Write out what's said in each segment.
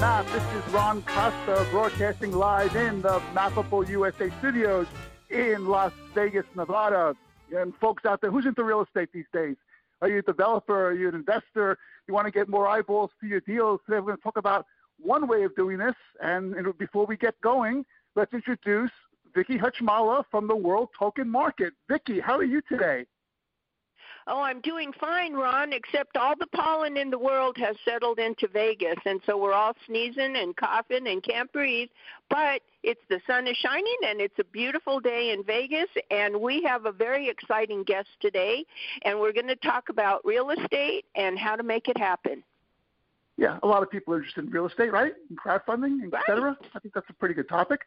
Map. This is Ron Costa broadcasting live in the Mappable USA studios in Las Vegas, Nevada. And folks out there, who's into real estate these days? Are you a developer? Are you an investor? You want to get more eyeballs to your deals? Today we're going to talk about one way of doing this. And before we get going, let's introduce Vicky Hutchmala from the World Token Market. Vicky, how are you today? Oh, I'm doing fine, Ron, except all the pollen in the world has settled into Vegas, and so we're all sneezing and coughing and can't breathe. But it's the sun is shining, and it's a beautiful day in Vegas, and we have a very exciting guest today, and we're going to talk about real estate and how to make it happen. Yeah, a lot of people are interested in real estate, right? And crowdfunding, et cetera. I think that's a pretty good topic.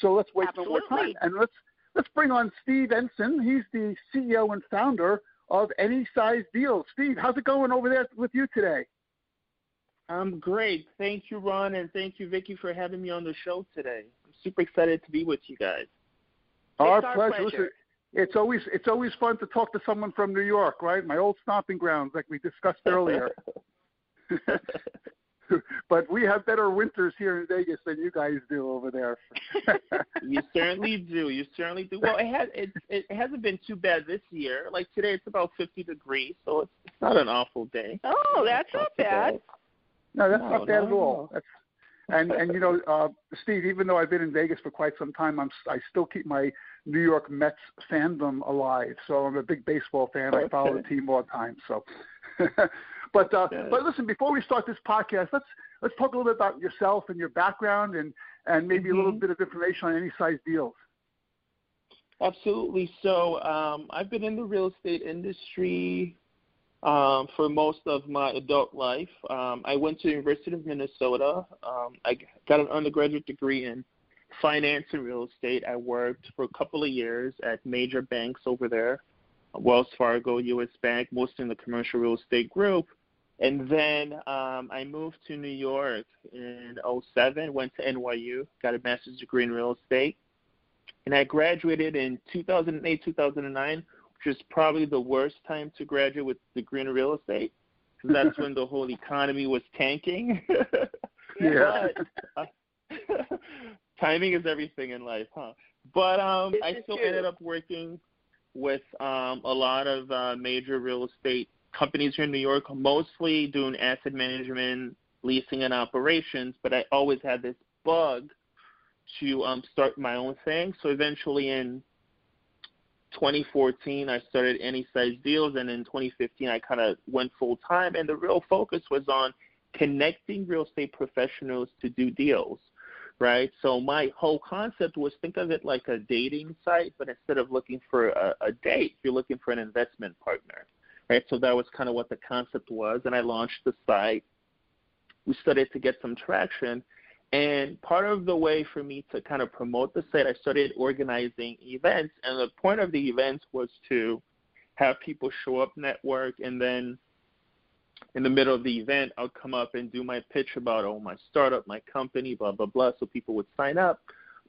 So let's wait Absolutely. no more time, and let's let's bring on Steve Ensign. He's the CEO and founder of any size deals. Steve, how's it going over there with you today? I'm great. Thank you, Ron, and thank you, Vicki, for having me on the show today. I'm super excited to be with you guys. Our, it's our pleasure. pleasure. Listen, it's always it's always fun to talk to someone from New York, right? My old stomping grounds, like we discussed earlier. but we have better winters here in Vegas than you guys do over there. you certainly do. You certainly do. Well, it has it, it hasn't been too bad this year. Like today, it's about 50 degrees, so it's, it's not an awful day. Oh, that's not bad. No, that's No, not bad no, at all. That's and and you know, uh, Steve. Even though I've been in Vegas for quite some time, I'm I still keep my New York Mets fandom alive. So I'm a big baseball fan. I follow the team all the time. So, but uh, Good. but listen, before we start this podcast, let's let's talk a little bit about yourself and your background, and and maybe a little Mhm. bit of information on any size deals. Absolutely. So um, I've been in the real estate industry um, for most of my adult life. Um, I went to the University of Minnesota. Um, I got an undergraduate degree in finance and real estate. I worked for a couple of years at major banks over there, Wells Fargo, U.S. Bank, mostly in the commercial real estate group. And then um, I moved to New York in '07. went to NYU, got a master's degree in real estate and I graduated in 2008, 2009, which is probably the worst time to graduate with a degree in real estate. Cause That's when the whole economy was tanking. Yeah. But, uh, timing is everything in life, huh? But um, I still true. ended up working with um, a lot of uh, major real estate companies here in New York, mostly doing asset management, leasing, and operations. But I always had this bug to um, start my own thing. So eventually in 2014, I started Any Size Deals, and in 2015, I kind of went full time. And the real focus was on connecting real estate professionals to do deals, right? So my whole concept was think of it like a dating site, but instead of looking for a, a date, you're looking for an investment partner, right? So that was kind of what the concept was, and I launched the site. We started to get some traction. And part of the way for me to kind of promote the site, I started organizing events. And the point of the events was to have people show up, network, and then in the middle of the event, I'll come up and do my pitch about, oh, my startup, my company, blah, blah, blah. So people would sign up.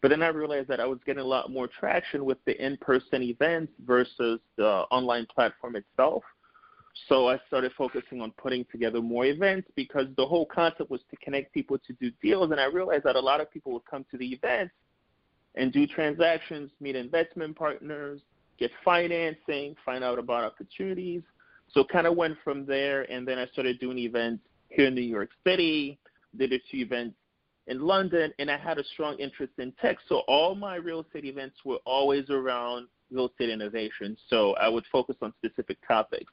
But then I realized that I was getting a lot more traction with the in-person events versus the online platform itself. So I started focusing on putting together more events because the whole concept was to connect people to do deals. And I realized that a lot of people would come to the events and do transactions, meet investment partners, get financing, find out about opportunities. So kind of went from there, and then I started doing events here in New York City, did a few events in London, and I had a strong interest in tech. So all my real estate events were always around real estate innovation. So I would focus on specific topics.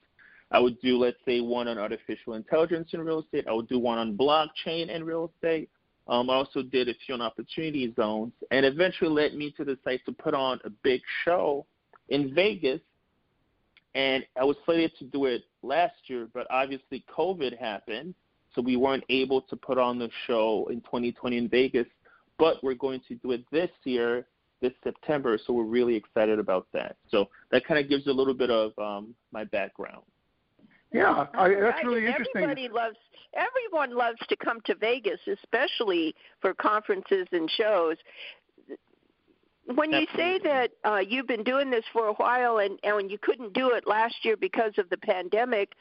I would do, let's say, one on artificial intelligence in real estate. I would do one on blockchain in real estate. Um, I also did a few on opportunity zones, and eventually led me to decide to put on a big show in Vegas. And I was slated to do it last year, but obviously COVID happened, so we weren't able to put on the show in 2020 in Vegas. But we're going to do it this year, this September, so we're really excited about that. So that kind of gives a little bit of um, my background. Yeah, I, that's really interesting. Everybody loves everyone loves to come to Vegas, especially for conferences and shows. When you say that uh, you've been doing this for a while and, and you couldn't do it last year because of the pandemic,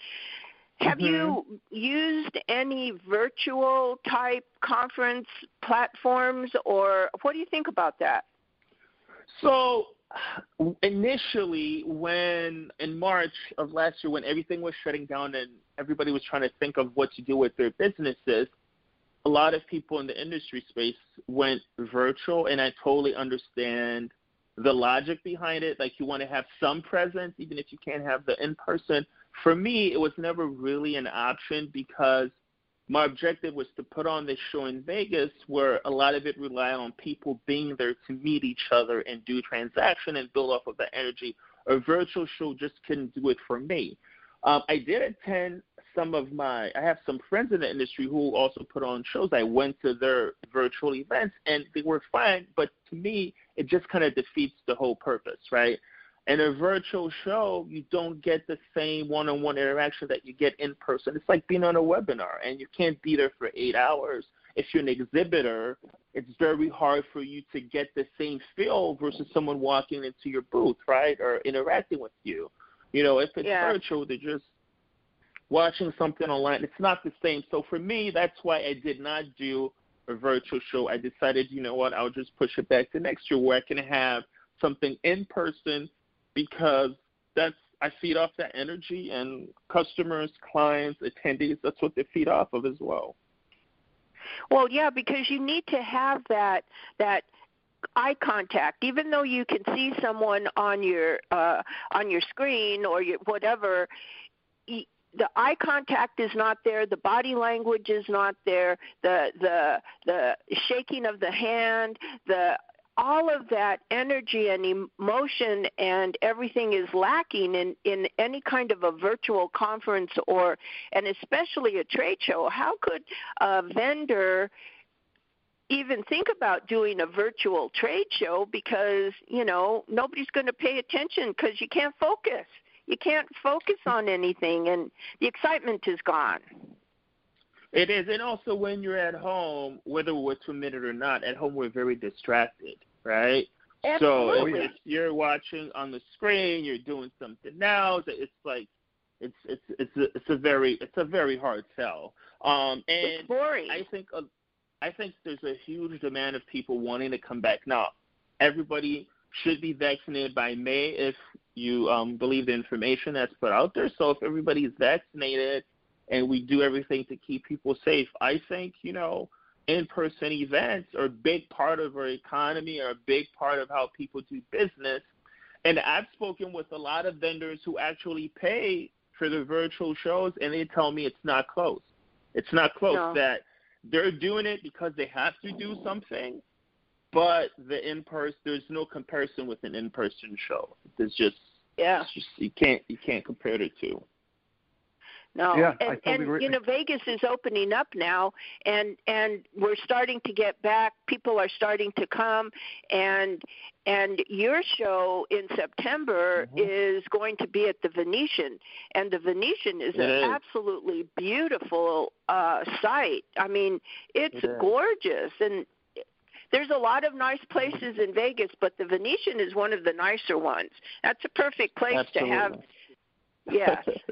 have mm-hmm. you used any virtual type conference platforms, or what do you think about that? So initially when in March of last year when everything was shutting down and everybody was trying to think of what to do with their businesses, a lot of people in the industry space went virtual and I totally understand the logic behind it. Like you want to have some presence even if you can't have the in person. For me, it was never really an option because my objective was to put on this show in Vegas where a lot of it relied on people being there to meet each other and do transaction and build off of that energy. A virtual show just couldn't do it for me. Um, I did attend some of my, I have some friends in the industry who also put on shows. I went to their virtual events and they were fine, but to me, it just kind of defeats the whole purpose, right? In a virtual show, you don't get the same one-on-one interaction that you get in person. It's like being on a webinar, and you can't be there for eight hours. If you're an exhibitor, it's very hard for you to get the same feel versus someone walking into your booth, right, or interacting with you. You know, if it's yeah. virtual, they're just watching something online. It's not the same. So for me, that's why I did not do a virtual show. I decided, you know what, I'll just push it back to next year where I can have something in person because that's I feed off that energy and customers, clients, attendees, that's what they feed off of as well. Well, yeah, because you need to have that that eye contact even though you can see someone on your uh on your screen or your whatever the eye contact is not there the body language is not there the the the shaking of the hand the all of that energy and emotion and everything is lacking in, in any kind of a virtual conference or and especially a trade show how could a vendor even think about doing a virtual trade show? Because you know nobody's going to pay attention because you can't focus. You can't focus on anything and the excitement is gone. It is, and also when you're at home, whether we're minute or not, at home we're very distracted right? Absolutely. So if, if you're watching on the screen, you're doing something else. It's like it's it's it's a, it's a very it's a very hard sell. Um, and it's boring. I think uh, I think there's a huge demand of people wanting to come back now. Everybody should be vaccinated by May if you um, believe the information that's put out there. So if everybody is vaccinated and we do everything to keep people safe, I think you know in-person events are a big part of our economy, are a big part of how people do business. And I've spoken with a lot of vendors who actually pay for the virtual shows, and they tell me it's not close. It's not close. No. That they're doing it because they have to do something, but the in-person there's no comparison with an in-person show. There's just yeah, just, you can't you can't compare the two. No, yeah, and, I totally and agree. you know Vegas is opening up now, and and we're starting to get back. People are starting to come, and and your show in September mm-hmm. is going to be at the Venetian, and the Venetian is it an is. absolutely beautiful uh, site. I mean, it's it gorgeous, and there's a lot of nice places in Vegas, but the Venetian is one of the nicer ones. That's a perfect place Absolutely. to have. Yes.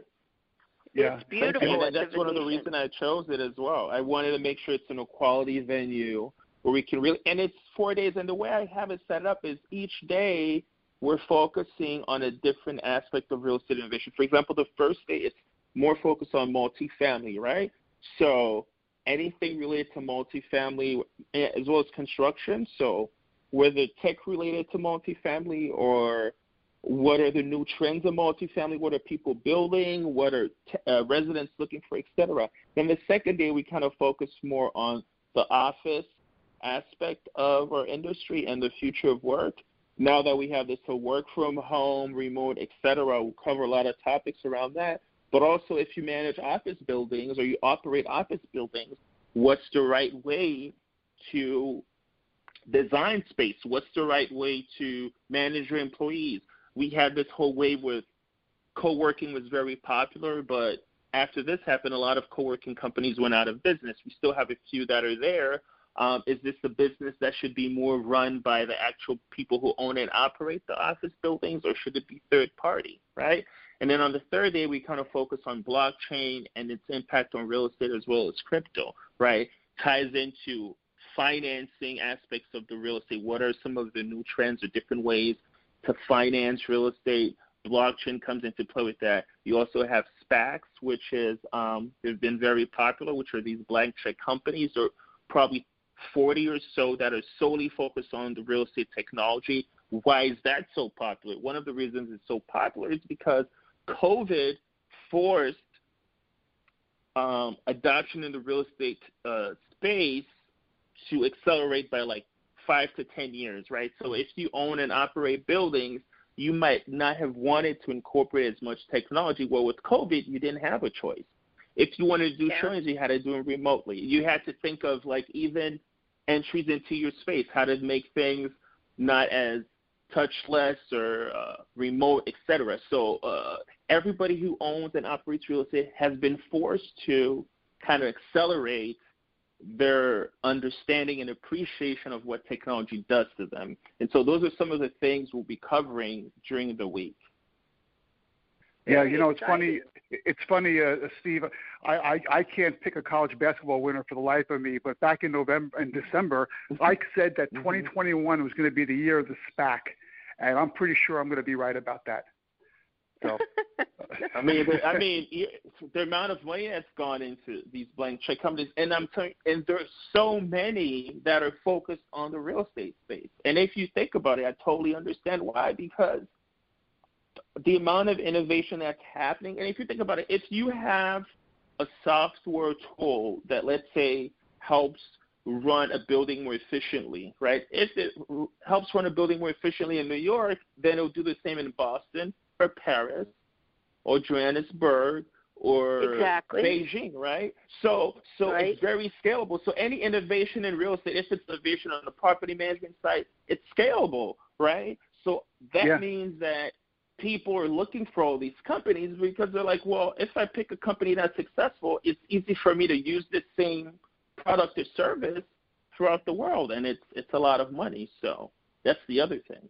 Yeah. It's beautiful. And that's one of the reasons I chose it as well. I wanted to make sure it's in a quality venue where we can really, and it's four days. And the way I have it set up is each day we're focusing on a different aspect of real estate innovation. For example, the first day it's more focused on multifamily, right? So anything related to multifamily eh, as well as construction. So whether tech related to multifamily or what are the new trends in multifamily? What are people building? What are t- uh, residents looking for, etc. Then the second day we kind of focus more on the office aspect of our industry and the future of work. Now that we have this to work from home, remote, etc., we'll cover a lot of topics around that. But also, if you manage office buildings or you operate office buildings, what's the right way to design space? What's the right way to manage your employees? We had this whole wave with co-working was very popular, but after this happened, a lot of co-working companies went out of business. We still have a few that are there. Um, is this a business that should be more run by the actual people who own and operate the office buildings, or should it be third party, right? And then on the third day, we kind of focus on blockchain and its impact on real estate as well as crypto, right? Ties into financing aspects of the real estate. What are some of the new trends or different ways to finance real estate? Blockchain comes into play with that. You also have SPACs, which is um, they've been very popular, which are these blank check companies, or probably 40 or so that are solely focused on the real estate technology. Why is that so popular? One of the reasons it's so popular is because COVID forced um, adoption in the real estate uh, space to accelerate by like five to ten years, right? So if you own and operate buildings, you might not have wanted to incorporate as much technology. Well, with COVID, you didn't have a choice. If you wanted to do Yeah. showings, you had to do them remotely. You had to think of like even entries into your space, how to make things not as touchless or uh, remote, etc. So uh, everybody who owns and operates real estate has been forced to kind of accelerate their understanding and appreciation of what technology does to them. And so those are some of the things we'll be covering during the week. Yeah, you know, it's funny. It's funny, uh, Steve. I, I I can't pick a college basketball winner for the life of me. But back in November and December, Ike said that Mhm. 2021 was going to be the year of the SPAC, and I'm pretty sure I'm going to be right about that. So, I mean, the, I mean, the amount of money that's gone into these blank check companies, and I'm telling, and there's so many that are focused on the real estate space. And if you think about it, I totally understand why because the amount of innovation that's happening. And if you think about it, if you have a software tool that, let's say, helps run a building more efficiently, right? If it helps run a building more efficiently in New York, then it'll do the same in Boston or Paris or Johannesburg or Exactly. Beijing, right? So so Right. it's very scalable. So any innovation in real estate, if it's innovation on the property management side, it's scalable, right? So that Yeah. means that people are looking for all these companies because they're like, well, if I pick a company that's successful, it's easy for me to use the same product or service throughout the world, and it's it's a lot of money. So that's the other thing.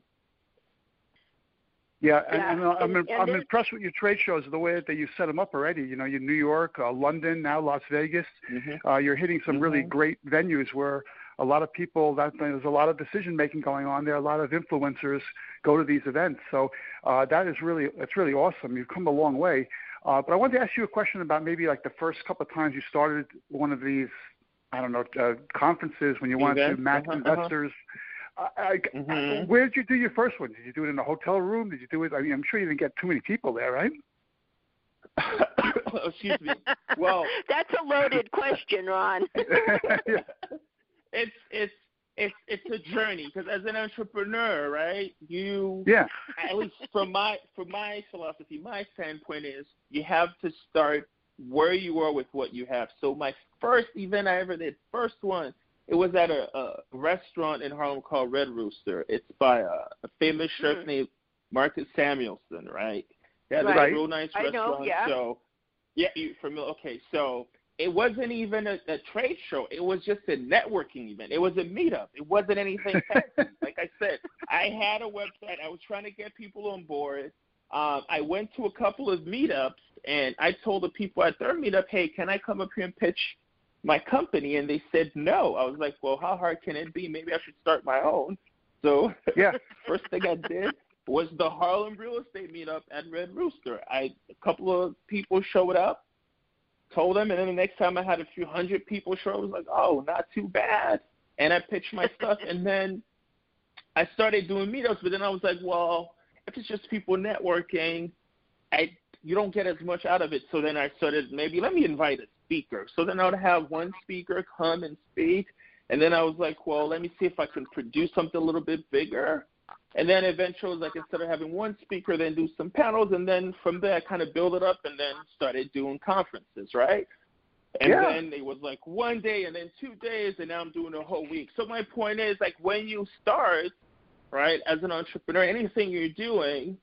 Yeah, and, Yeah, and uh, I'm and- and I'm there's- impressed with your trade shows, the way that you set them up already. You know, you New York, uh, London, now Las Vegas. Mm-hmm. Uh, you're hitting some really Mhm. great venues where a lot of people that there's a lot of decision making going on there. A lot of influencers go to these events, so uh, that is really it's really awesome. You've come a long way. Uh, but I wanted to ask you a question about maybe like the first couple of times you started one of these, I don't know, uh, conferences when you wanted to match Uh-huh, uh-huh. investors. I, I, Mhm. where did you do your first one? Did you do it in a hotel room? Did you do it? I mean, I'm sure you didn't get too many people there, right? Excuse me. Well, that's a loaded question, Ron. yeah. it's it's it's it's a journey because as an entrepreneur, right? You yeah. at least from my from my philosophy, my standpoint is you have to start where you are with what you have. So my first event I ever did, first one, it was at a, a restaurant in Harlem called Red Rooster. It's by a, a famous chef Hmm. named Marcus Samuelsson, right? Yeah, Right. a real nice I know, restaurant. yeah. So yeah, you familiar? Okay, so it wasn't even a, a trade show. It was just a networking event. It was a meetup. It wasn't anything fancy. like I said, I had a website. I was trying to get people on board. Um, I went to a couple of meetups and I told the people at their meetup, "Hey, can I come up here and pitch my company?" And they said no. I was like, "Well, how hard can it be? Maybe I should start my own." So, yeah, first thing I did was the Harlem Real Estate Meetup at Red Rooster. I a couple of people showed up told them, and then the next time I had a few hundred people show, up, I was like, oh, not too bad. And I pitched my stuff, and then I started doing meetups. But then I was like, well, if it's just people networking, I you don't get as much out of it. So then I started maybe let me invite a speaker. So then I would have one speaker come and speak, and then I was like, well, let me see if I can produce something a little bit bigger. And then eventually, like instead of having one speaker, then do some panels, and then from there, I kind of build it up, and then started doing conferences, right? And yeah. then it was like one day, and then two days, and now I'm doing a whole week. So my point is, like when you start, right, as an entrepreneur, anything you're doing,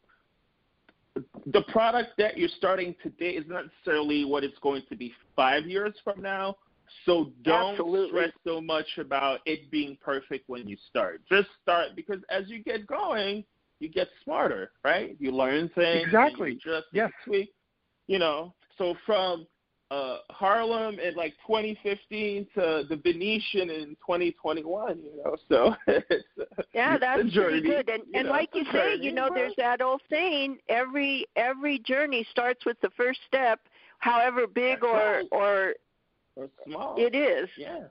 the product that you're starting today is not necessarily what it's going to be five years from now so don't Absolutely. stress so much about it being perfect when you start. Just start because as you get going, you get smarter, right? You learn things. Exactly. You just yes. tweak. You know, so from uh, Harlem in like 2015 to the Venetian in 2021. You know, so it's, yeah, that's it's pretty good. And and know, like you say, you know, there's that old saying: every every journey starts with the first step, however big That's or right. or or small. it is. Yeah.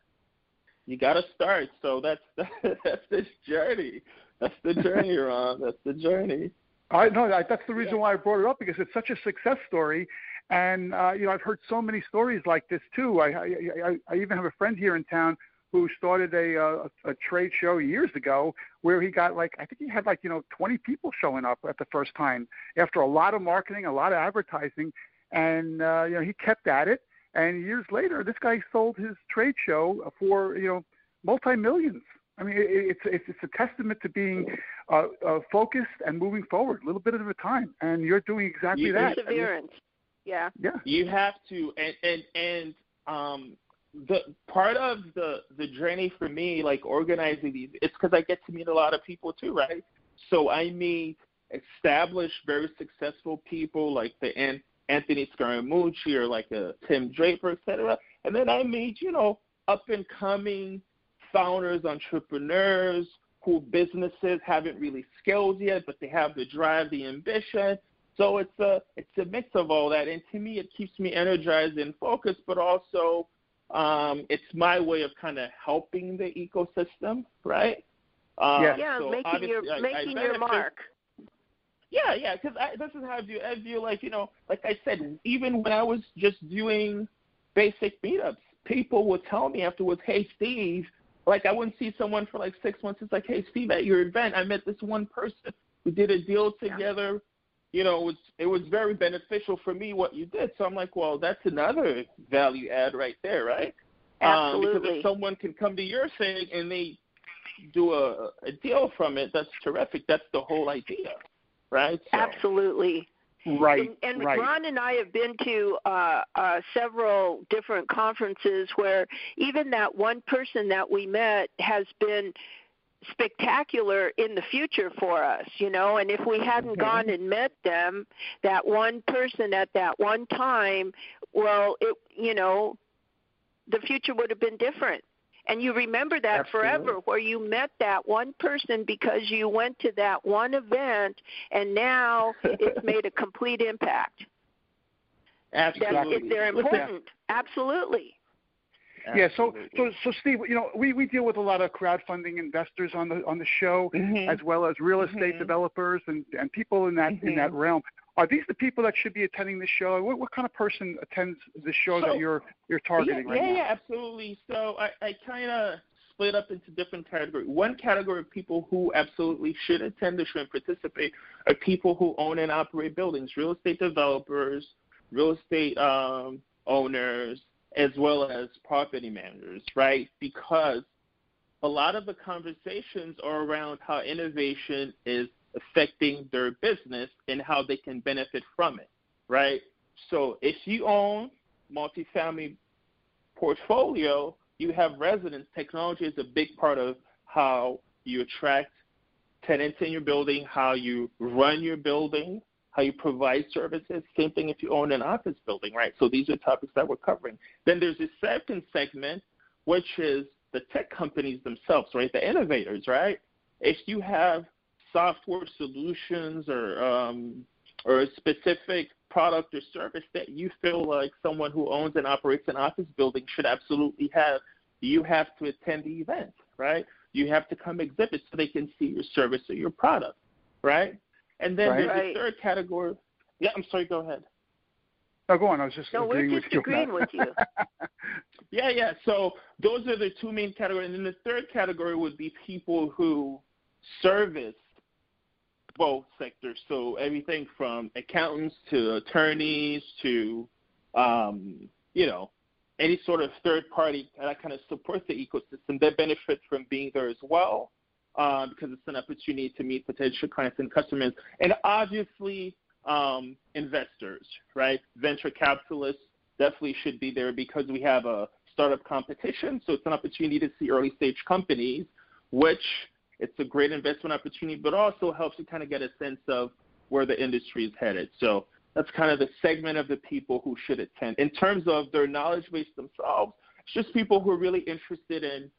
You got to start. So that's that's this journey. That's the journey, Ron. That's the journey. I know. That's the reason Yeah. why I brought it up because it's such a success story, and uh, you know I've heard so many stories like this too. I, I I I even have a friend here in town who started a, uh, a a trade show years ago where he got like I think he had like you know 20 people showing up at the first time after a lot of marketing, a lot of advertising, and uh, you know he kept at it. And years later, this guy sold his trade show for you know multi millions. I mean, it, it's it's it's a testament to being uh, uh, focused and moving forward, a little bit at a time. And you're doing exactly You- that. I mean, Perseverance. Yeah. yeah. You have to, and and and um, the part of the the journey for me, like organizing these, it's because I get to meet a lot of people too, right? So I meet established, very successful people like the An- Anthony Scaramucci or like a Tim Draper, etc. And then I meet, you know, up and coming founders, entrepreneurs who businesses haven't really scaled yet, but they have the drive, the ambition. So it's a it's a mix of all that, and to me, it keeps me energized and focused. But also, um, it's my way of kind of helping the ecosystem, right? Um, Yeah. Yeah, so making your obviously I- I making your mark. yeah, yeah, because this is how I view. I view like you know, like I said, even when I was just doing basic meetups, people would tell me afterwards, "Hey, Steve." Like I wouldn't see someone for like six months. It's like, "Hey, Steve, at your event, I met this one person. We did a deal Yeah. Together. You know, it was it was very beneficial for me what you did." So I'm like, "Well, that's another value add right there, right?" Um, because if someone can come to your thing and they do a, a deal from it, that's terrific. That's the whole idea, right? So- Absolutely. Right. And, and right. Ron and I have been to uh, uh, several different conferences where even that one person that we met has been spectacular in the future for us, you know. And if we hadn't Mhm. gone and met them, that one person at that one time, well, it, you know, the future would have been different. And you remember that Absolutely. forever, where you met that one person because you went to that one event, and now it's made a complete impact. That Absolutely. they're important. Absolutely. Yeah. So, so, so, Steve, you know, we, we deal with a lot of crowdfunding investors on the on the show, Mhm. as well as real estate Mhm. developers and, and people in that in that Mhm. realm. Are these the people that should be attending the show? What, what kind of person attends the show So- that you're you're targeting yeah, right yeah, now? yeah, absolutely. So I, I kind of split up into different categories. One category of people who absolutely should attend the show and participate are people who own and operate buildings, real estate developers, real estate um, owners, as well as property managers, right? Because a lot of the conversations are around how innovation is affecting their business and how they can benefit from it, right? So if you own multifamily portfolio, you have residents. Technology is a big part of how you attract tenants in your building, how you run your building, how you provide services. Same thing if you own an office building, right? So these are topics that we're covering. Then there's a second segment, which is the tech companies themselves, right? The innovators, right? If you have software solutions or um, or a specific product or service that you feel like someone who owns and operates an office building should absolutely have, you have to attend the event, right? You have to come exhibit so they can see your service or your product, right? And then right. there's right. a third category. Yeah, I'm sorry. Go ahead. No, go on. I was just no, agreeing we're just with you. agreeing with you. yeah, yeah. So those are the two main categories. And then the third category would be people who service both sectors. So everything from accountants to attorneys to, um, you know, any sort of third party that kind of supports the ecosystem that benefit from being there as well, uh, because it's an opportunity to meet potential clients and customers. And obviously, um, investors, right? Venture capitalists definitely should be there because we have a startup competition. So it's an opportunity to see early stage companies, which it's a great investment opportunity, but also helps you kind of get a sense of where the industry is headed. So that's kind of the segment of the people who should attend. In terms of their knowledge base themselves, it's just people who are really interested in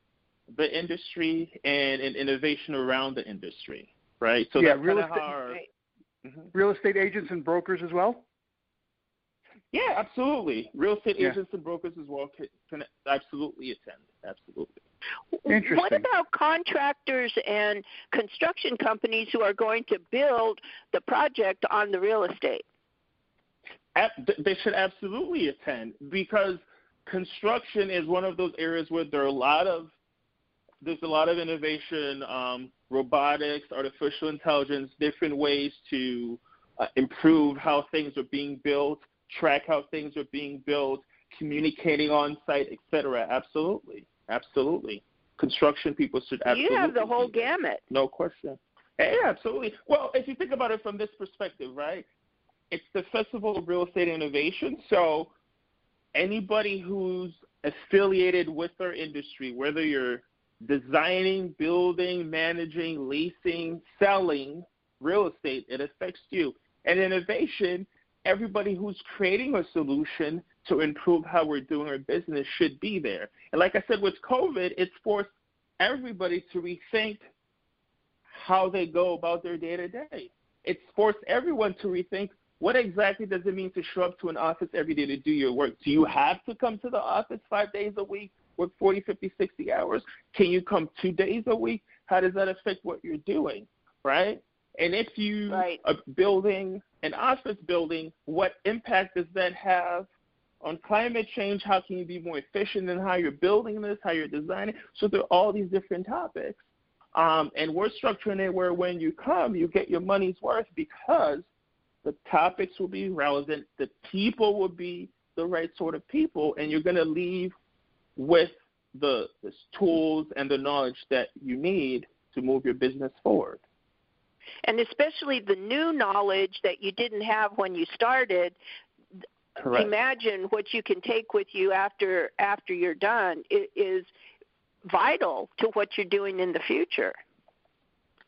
the industry and in innovation around the industry, right? So yeah, that's real kind of estate, our, mm-hmm. real estate agents and brokers as well. Yeah, absolutely. Real estate yeah. agents and brokers as well can, can absolutely attend. Absolutely. Interesting. What about contractors and construction companies who are going to build the project on the real estate? They should absolutely attend because construction is one of those areas where there are a lot of there's a lot of innovation, um, robotics, artificial intelligence, different ways to uh, improve how things are being built, track how things are being built, communicating on site, etc. Absolutely. Absolutely. Construction people should absolutely. You have the whole gamut. No question. Yeah, absolutely. Well, if you think about it from this perspective, right? It's the Festival of Real Estate Innovation. So anybody who's affiliated with our industry, whether you're designing, building, managing, leasing, selling real estate, it affects you. And innovation, everybody who's creating a solution to improve how we're doing our business should be there. And like I said, with COVID, it's forced everybody to rethink how they go about their day to day. It's forced everyone to rethink what exactly does it mean to show up to an office every day to do your work? Do you have to come to the office five days a week, work 40, 50, 60 hours? Can you come two days a week? How does that affect what you're doing, right? And if you right. are building an office building, what impact does that have on climate change? How can you be more efficient in how you're building this, how you're designing? So there are all these different topics. Um, and we're structuring it where when you come, you get your money's worth because the topics will be relevant, the people will be the right sort of people, and you're going to leave with the, the tools and the knowledge that you need to move your business forward and especially the new knowledge that you didn't have when you started Correct. imagine what you can take with you after after you're done it is vital to what you're doing in the future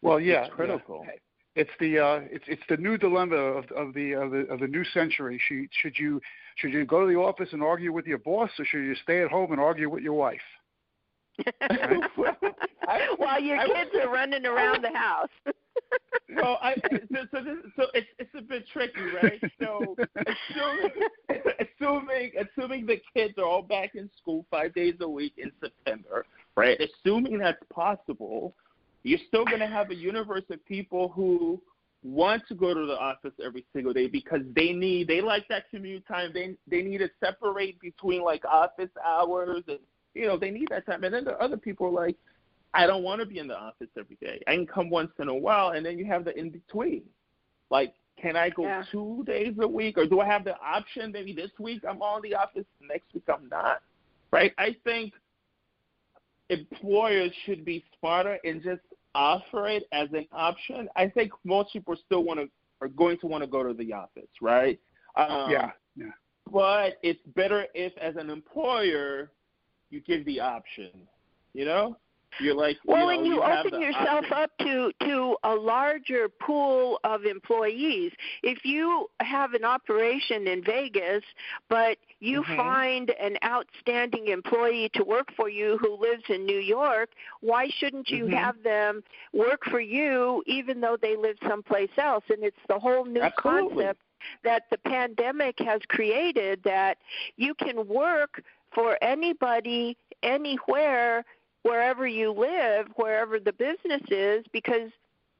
well yeah it's critical yeah. It's the uh, it's it's the new dilemma of, of the of the of the new century. Should should you should you go to the office and argue with your boss, or should you stay at home and argue with your wife? While your kids are running around the house. well, I so so, this, so it's it's a bit tricky, right? So assuming assuming assuming the kids are all back in school five days a week in September, right? Assuming that's possible, you're still going to have a universe of people who want to go to the office every single day because they need they like that commute time. They they need to separate between like office hours and you know they need that time. And then there are other people are like I don't want to be in the office every day. I can come once in a while, and then you have the in between. Like, can I go yeah. two days a week, or do I have the option? Maybe this week I'm on the office, next week I'm not. Right? I think employers should be smarter and just offer it as an option. I think most people still want to are going to want to go to the office, right? Um, yeah, yeah. But it's better if, as an employer, you give the option. You know, you're like well, you know, and you, you open yourself option. up to to a larger pool of employees. If you have an operation in Vegas, but you Mhm. find an outstanding employee to work for you who lives in New York, why shouldn't you Mhm. have them work for you even though they live someplace else? And it's the whole new Absolutely. concept that the pandemic has created that you can work for anybody anywhere wherever you live, wherever the business is, because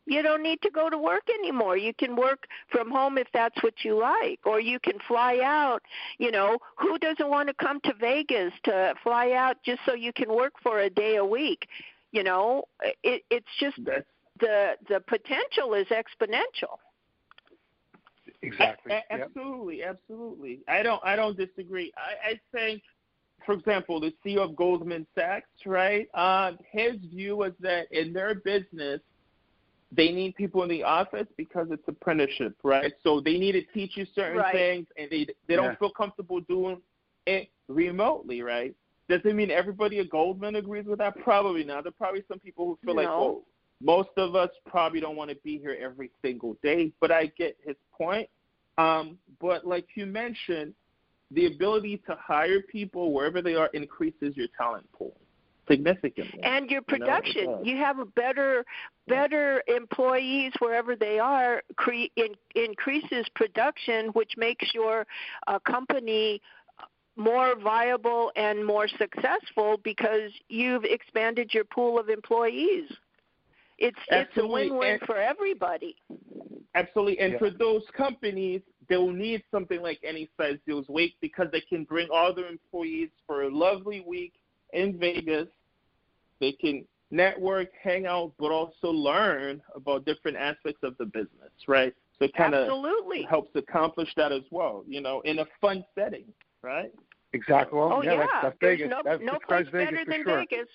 you don't need to go to work anymore. You can work from home if that's what you like, or you can fly out. You know, who doesn't want to come to Vegas to fly out just so you can work for a day a week? You know, it, it's just That's the the potential is exponential. Exactly. A- a- absolutely, absolutely. I don't I don't disagree. I, I think, for example, the CEO of Goldman Sachs, right? Um, his view was that in their business, they need people in the office because it's apprenticeship, right? So they need to teach you certain Right. things, and they they don't Yeah. feel comfortable doing it remotely, right? Does it mean everybody at Goldman agrees with that? Probably not. There are probably some people who feel like, No. well, most of us probably don't want to be here every single day, but I get his point. Um, but like you mentioned, the ability to hire people wherever they are increases your talent pool significantly. and your You know, production. you have a better better employees wherever they are. Cre- in, increases production, which makes your uh, company more viable and more successful because you've expanded your pool of employees. It's it's a win-win and- for everybody. Absolutely. And Yeah. for those companies, they'll need something like any size deals week because they can bring all their employees for a lovely week in Vegas. They can network, hang out, but also learn about different aspects of the business, right? So it kind of Absolutely. helps accomplish that as well, you know, in a fun setting, right? Exactly. Well, oh yeah, that's, that's There's Vegas. no that no place Vegas better than sure. Vegas.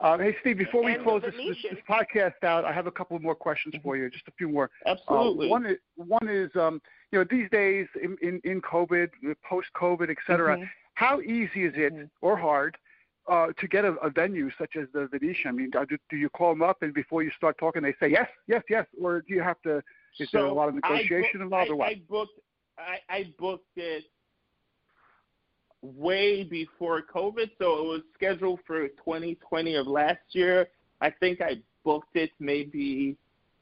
Uh, hey, Steve, before we And close this, this, this podcast out, I have a couple more questions for you. Just a few more. Absolutely. Uh, one is one is um, you know these days in in, in COVID, post COVID, et cetera. Mhm. How easy is it Mhm. or hard uh, to get a, a venue such as the Venetian? I mean, do, do you call them up and before you start talking, they say yes, yes, yes, or do you have to? Is there a lot of negotiation involved, or what? I booked I, I booked it way before COVID, so it was scheduled for 2020 of last year. I think I booked it maybe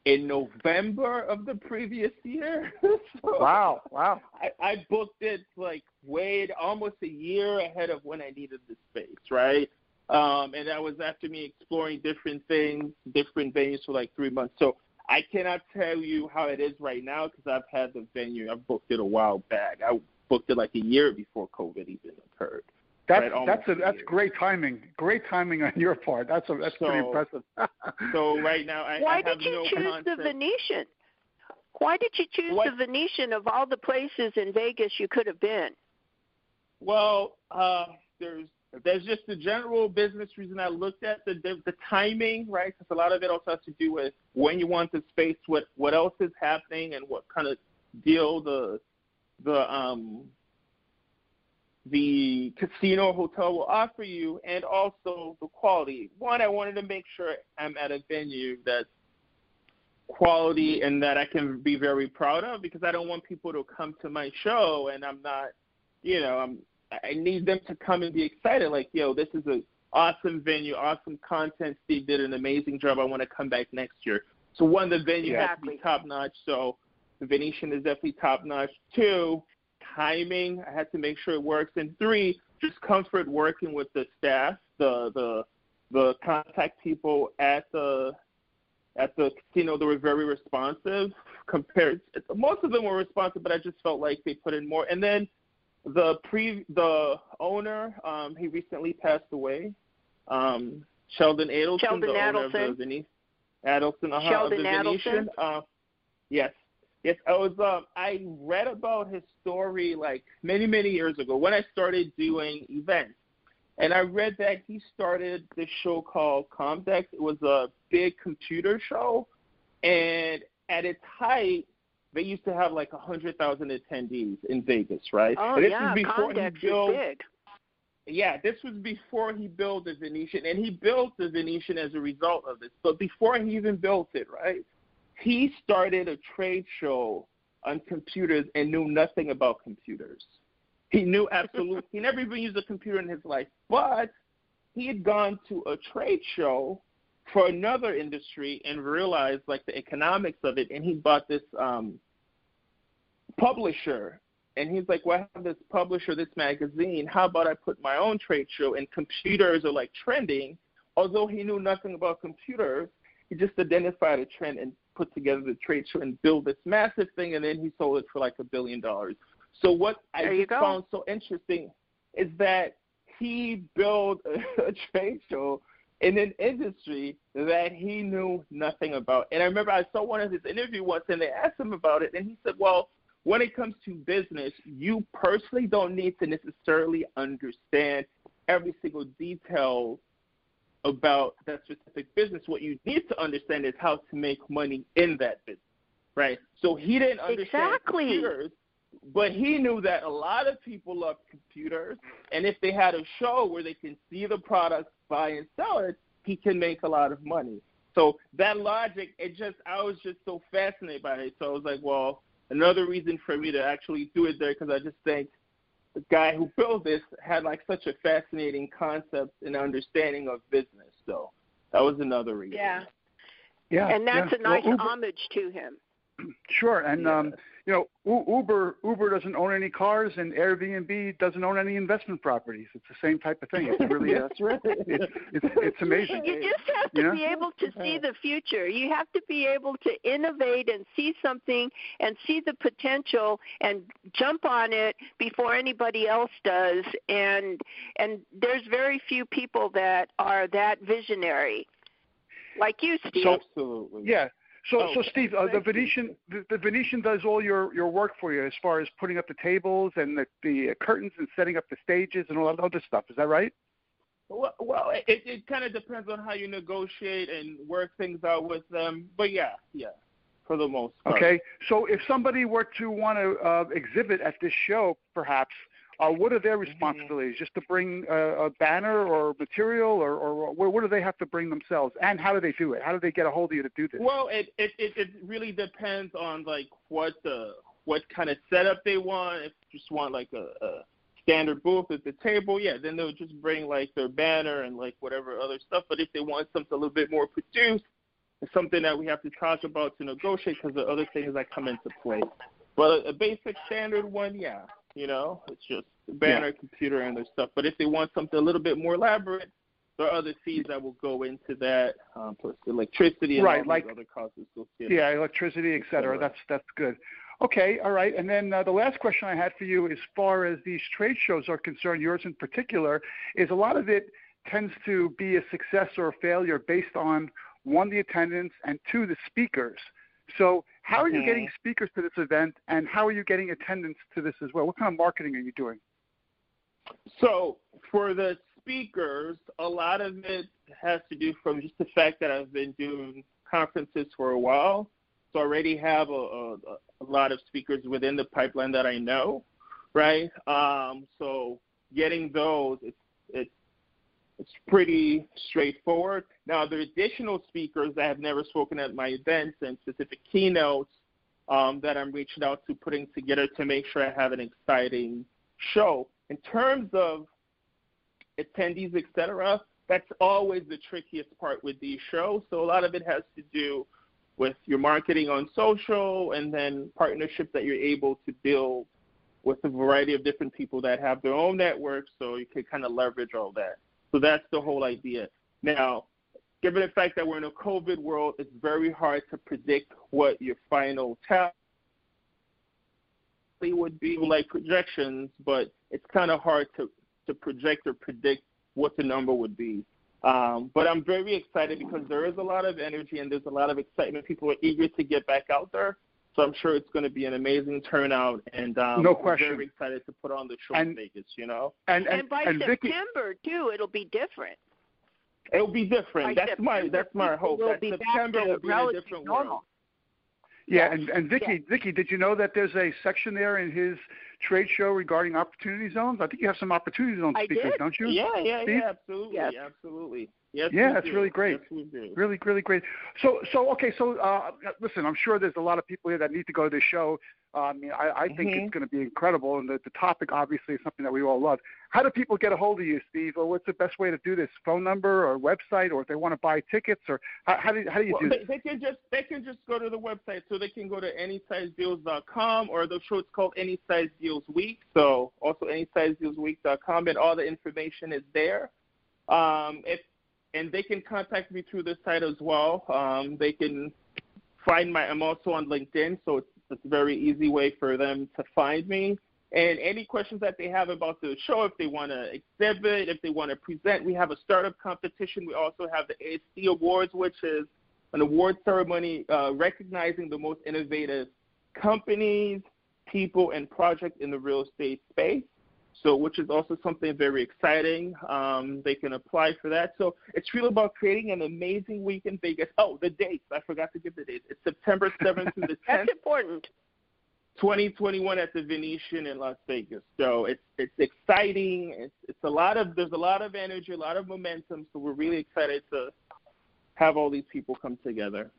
in November of the previous year. so Wow, wow. I, I booked it like way almost a year ahead of when I needed the space, right? Um, and that was after me exploring different things, different venues for like three months. So I cannot tell you how it is right now because I've had the venue. I booked it a while back. I booked it like a year before COVID even occurred. That's Right, that's a, a that's great timing. Great timing on your part. That's a, that's pretty impressive. So right now I, Why I have did you no choose concept. the Venetian? Why did you choose What- the Venetian of all the places in Vegas you could have been? Well, uh, there's there's just the general business reason I looked at the the, the timing, right? Because a lot of it also has to do with when you want the space, what what else is happening, and what kind of deal the the um the casino hotel will offer you, and also the quality. One, I wanted to make sure I'm at a venue that's quality and that I can be very proud of because I don't want people to come to my show and I'm not, you know, I'm I need them to come and be excited. Like, yo, this is a awesome venue, awesome content. Steve did an amazing job. I want to come back next year. So one, the venue has to be top notch. So the Venetian is definitely top notch. Two, timing. I had to make sure it works. And three, just comfort working with the staff, the the the contact people at the at the casino. They were very responsive. Compared, most of them were responsive, but I just felt like they put in more. And then the pre the owner, um, he recently passed away. Um, Sheldon Adelson, Sheldon the owner of Adelson. the Venetian. Adelson, uh-huh, Sheldon of the Venetian. Uh, yes, yes. I was. Um, I read about his story like many, many years ago when I started doing events, and I read that he started this show called Comdex. It was a big computer show, and at its height, they used to have like a hundred thousand attendees in Vegas, right? Oh and this yeah, is before Comdex he built is big. yeah, this was before he built the Venetian, and he built the Venetian as a result of this. But before he even built it, right, he started a trade show on computers and knew nothing about computers. He knew absolutely, he never even used a computer in his life, but he had gone to a trade show for another industry and realized like the economics of it, and he bought this um, publisher and he's like, "Well, I have this publisher, this magazine. How about I put my own trade show?" And computers are like trending. Although he knew nothing about computers, he just identified a trend and put together the trade show and build this massive thing. And then he sold it for like a billion dollars. So what there I just found so interesting is that he built a, a trade show in an industry that he knew nothing about. And I remember I saw one of his interviews once, and they asked him about it, and he said, "Well." when it comes to business, you personally don't need to necessarily understand every single detail about that specific business. What you need to understand is how to make money in that business, right? So he didn't understand exactly. computers, but he knew that a lot of people love computers, and if they had a show where they can see the product, buy and sell it, he can make a lot of money. So that logic, it just I was just so fascinated by it. So I was like, well, another reason for me to actually do it there because I just think the guy who built this had like such a fascinating concept and understanding of business. So that was another reason. Yeah. Yeah. And that's yeah. a nice well, homage to him. Sure, and Yeah. um, you know, U- Uber Uber doesn't own any cars, and Airbnb doesn't own any investment properties. It's the same type of thing. It's really a, That's right. it's, it's it's amazing. You just have to Yeah. be able to see the future. You have to be able to innovate and see something and see the potential and jump on it before anybody else does. And and there's very few people that are that visionary, like you, Steve. So- Absolutely. Yeah. So, Oh, so Steve, uh, the. Venetian, the, the Venetian does all your your work for you as far as putting up the tables and the the curtains and setting up the stages and all that other stuff. Is that right? Well, well, it it kind of depends on how you negotiate and work things out with them. But yeah, yeah, for the most part. Okay. So, if somebody were to want to uh, exhibit at this show, perhaps, uh, what are their responsibilities? Just to bring a, a banner or material, or, or what, what do they have to bring themselves? And how do they do it? How do they get a hold of you to do this? Well, it, it it it really depends on like what the what kind of setup they want. If you just want like a, a standard booth at the table, yeah, then they'll just bring like their banner and like whatever other stuff. But if they want something a little bit more produced, it's something that we have to talk about to negotiate because the other things that come into play. But a, a basic standard one, yeah, you know, it's just the banner, computer, and their stuff. But if they want something a little bit more elaborate, there are other fees that will go into that, um, plus electricity and Right, like- other costs associated. Yeah, electricity, et cetera. cetera. That's that's good. Okay, all right. And then uh, the last question I had for you, as far as these trade shows are concerned, yours in particular, is a lot of it tends to be a success or a failure based on one, the attendance, and two, the speakers. So, how are you getting speakers to this event, and how are you getting attendance to this as well? What kind of marketing are you doing? So for the speakers, a lot of it has to do from just the fact that I've been doing conferences for a while. So I already have a, a, a lot of speakers within the pipeline that I know, right? Um, so getting those, it's it's it's pretty straightforward. Now, the additional speakers that have never spoken at my events and specific keynotes um, that I'm reaching out to, putting together to make sure I have an exciting show. In terms of attendees, et cetera, that's always the trickiest part with these shows. So a lot of it has to do with your marketing on social and then partnerships that you're able to build with a variety of different people that have their own networks so you can kind of leverage all that. So that's the whole idea. Now, given the fact that we're in a COVID world, it's very hard to predict what your final tally would be like projections, but it's kind of hard to, to project or predict what the number would be. Um, but I'm very excited because there is a lot of energy and there's a lot of excitement. People are eager to get back out there. So I'm sure it's going to be an amazing turnout, and um, No question. very excited to put on the show And- in Vegas. You know, And and, and, by and Vicky, September too, it'll be different. it'll be different. By that's my that's my hope. That be September will be a different normal. world. Yeah, and, and Vicky, Vicky, did you know that there's a section there in his trade show regarding opportunity zones? I think you have some opportunity zone I speakers, don't you? Yeah, yeah, Steve? yeah, absolutely, Yes. absolutely. Yes, Yeah, we that's do. really great. Yes. Really, really great. So, so okay. So, uh, listen, I'm sure there's a lot of people here that need to go to this show. Uh, I mean, I, I think Mhm. it's going to be incredible, and the, the topic obviously is something that we all love. How do people get a hold of you, Steve? Or what's the best way to do this? Phone number or website, or if they want to buy tickets, or how, how do how do you Well, do they, this? they can just they can just go to the website, so they can go to anysizedeals.com or the show is called Any Size Deals Week. So also anysizedealsweek.com, and all the information is there. Um, if and they can contact me through the site as well. Um, they can find my. I'm also on LinkedIn, so it's, it's a very easy way for them to find me. And any questions that they have about the show, if they want to exhibit, if they want to present, we have a startup competition. We also have the ASD Awards, which is an award ceremony uh, recognizing the most innovative companies, people, and projects in the real estate space. So, which is also something very exciting. Um, they can apply for that. So, it's really about creating an amazing week in Vegas. Oh, the dates! I forgot to give the dates. It's September 7th through the 10th. That's important. 2021 at the Venetian in Las Vegas. So it's it's exciting. It's it's a lot of there's a lot of energy, a lot of momentum. So we're really excited to have all these people come together.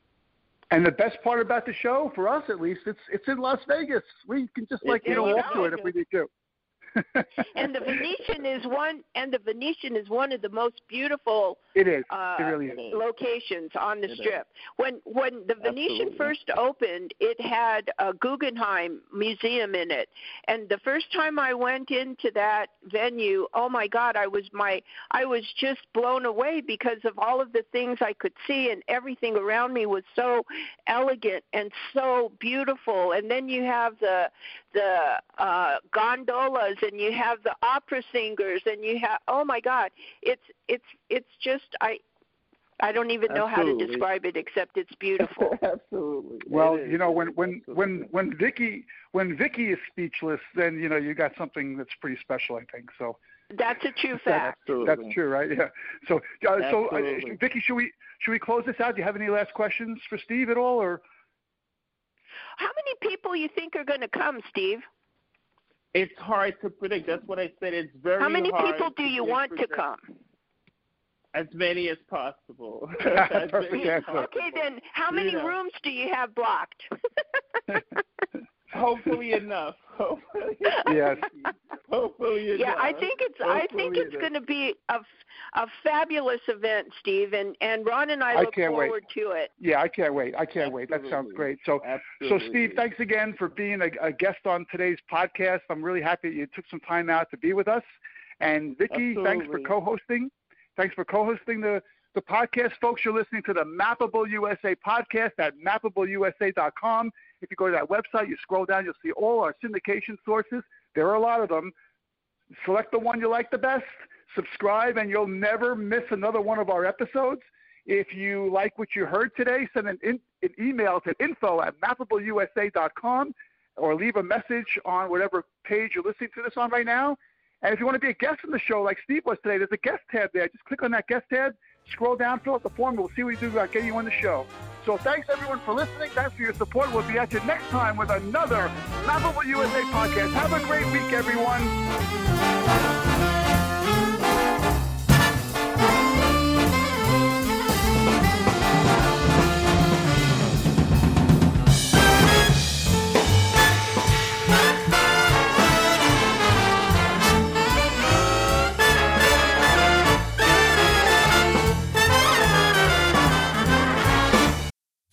And the best part about the show, for us at least, it's it's in Las Vegas. We can just like It's you know walk to it if we need to. And the Venetian is one. And the Venetian is one of the most beautiful It is. uh, it really is. is. locations on the It is. strip. When when the Venetian Absolutely. first opened, it had a Guggenheim museum in it. And the first time I went into that venue, oh my God, I was my I was just blown away because of all of the things I could see and everything around me was so elegant and so beautiful. And then you have the the uh gondolas and you have the opera singers and you have oh my god it's it's it's just i i don't even know how to describe it except it's beautiful Absolutely. Well, you know, when when when Absolutely. when Vicky when Vicky is speechless, then you know you got something that's pretty special, I think. So that's a true fact Absolutely. that's true, right? Yeah. So uh, so uh, Vicky, should we should we close this out? Do you have any last questions for Steve at all, or how many people you think are going to come steve It's hard to predict. That's what I said. It's very how many hard people do you want to come As many as possible. As Perfect many as answer. okay then how many Yeah. rooms do you have blocked Hopefully enough. Hopefully. Yes. Hopefully enough. yeah i think it's i think it's enough. going to be a a fabulous event steve and and ron and i I look can't wait. forward to it yeah, I can't wait. I can't wait. That sounds great. So So, Steve, thanks again for being a, a guest on today's podcast. I'm really happy that you took some time out to be with us. And Vicky, thanks for co-hosting. Thanks for co-hosting the, the podcast, folks. You're listening to the Mappable USA podcast at mappableusa.com. If you go to that website, you scroll down, you'll see all our syndication sources. There are a lot of them. Select the one you like the best, subscribe, and you'll never miss another one of our episodes. If you like what you heard today, send an, in, an email to info at mappableusa.com or leave a message on whatever page you're listening to this on right now. And if you want to be a guest on the show like Steve was today, there's a guest tab there. Just click on that guest tab, scroll down, fill out the form, and we'll see what we do about getting you on the show. So thanks everyone for listening. Thanks for your support. We'll be at you next time with another Mappable USA podcast. Have a great week, everyone.